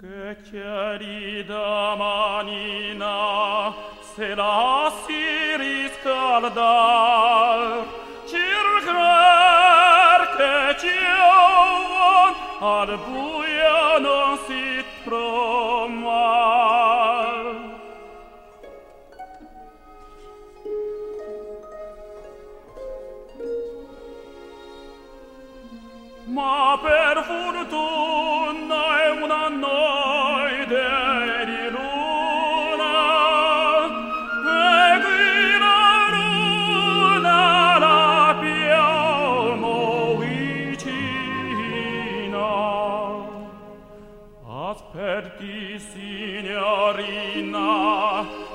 Che chiarida manina se la si riscaldar circar che cion al buio non si trova ma per fortuna è una notte di luna. E qui la luna l'abbiamo vicina. Aspetti signorina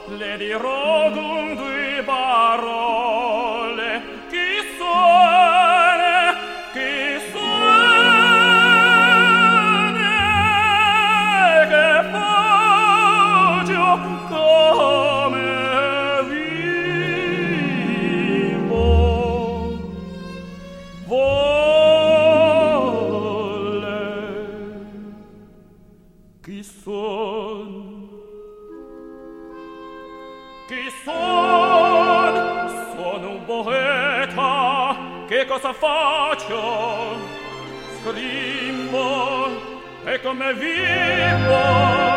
le dirò con due parole. Chi son? Sono un poeta. Che cosa faccio? Scrivo e come vivo.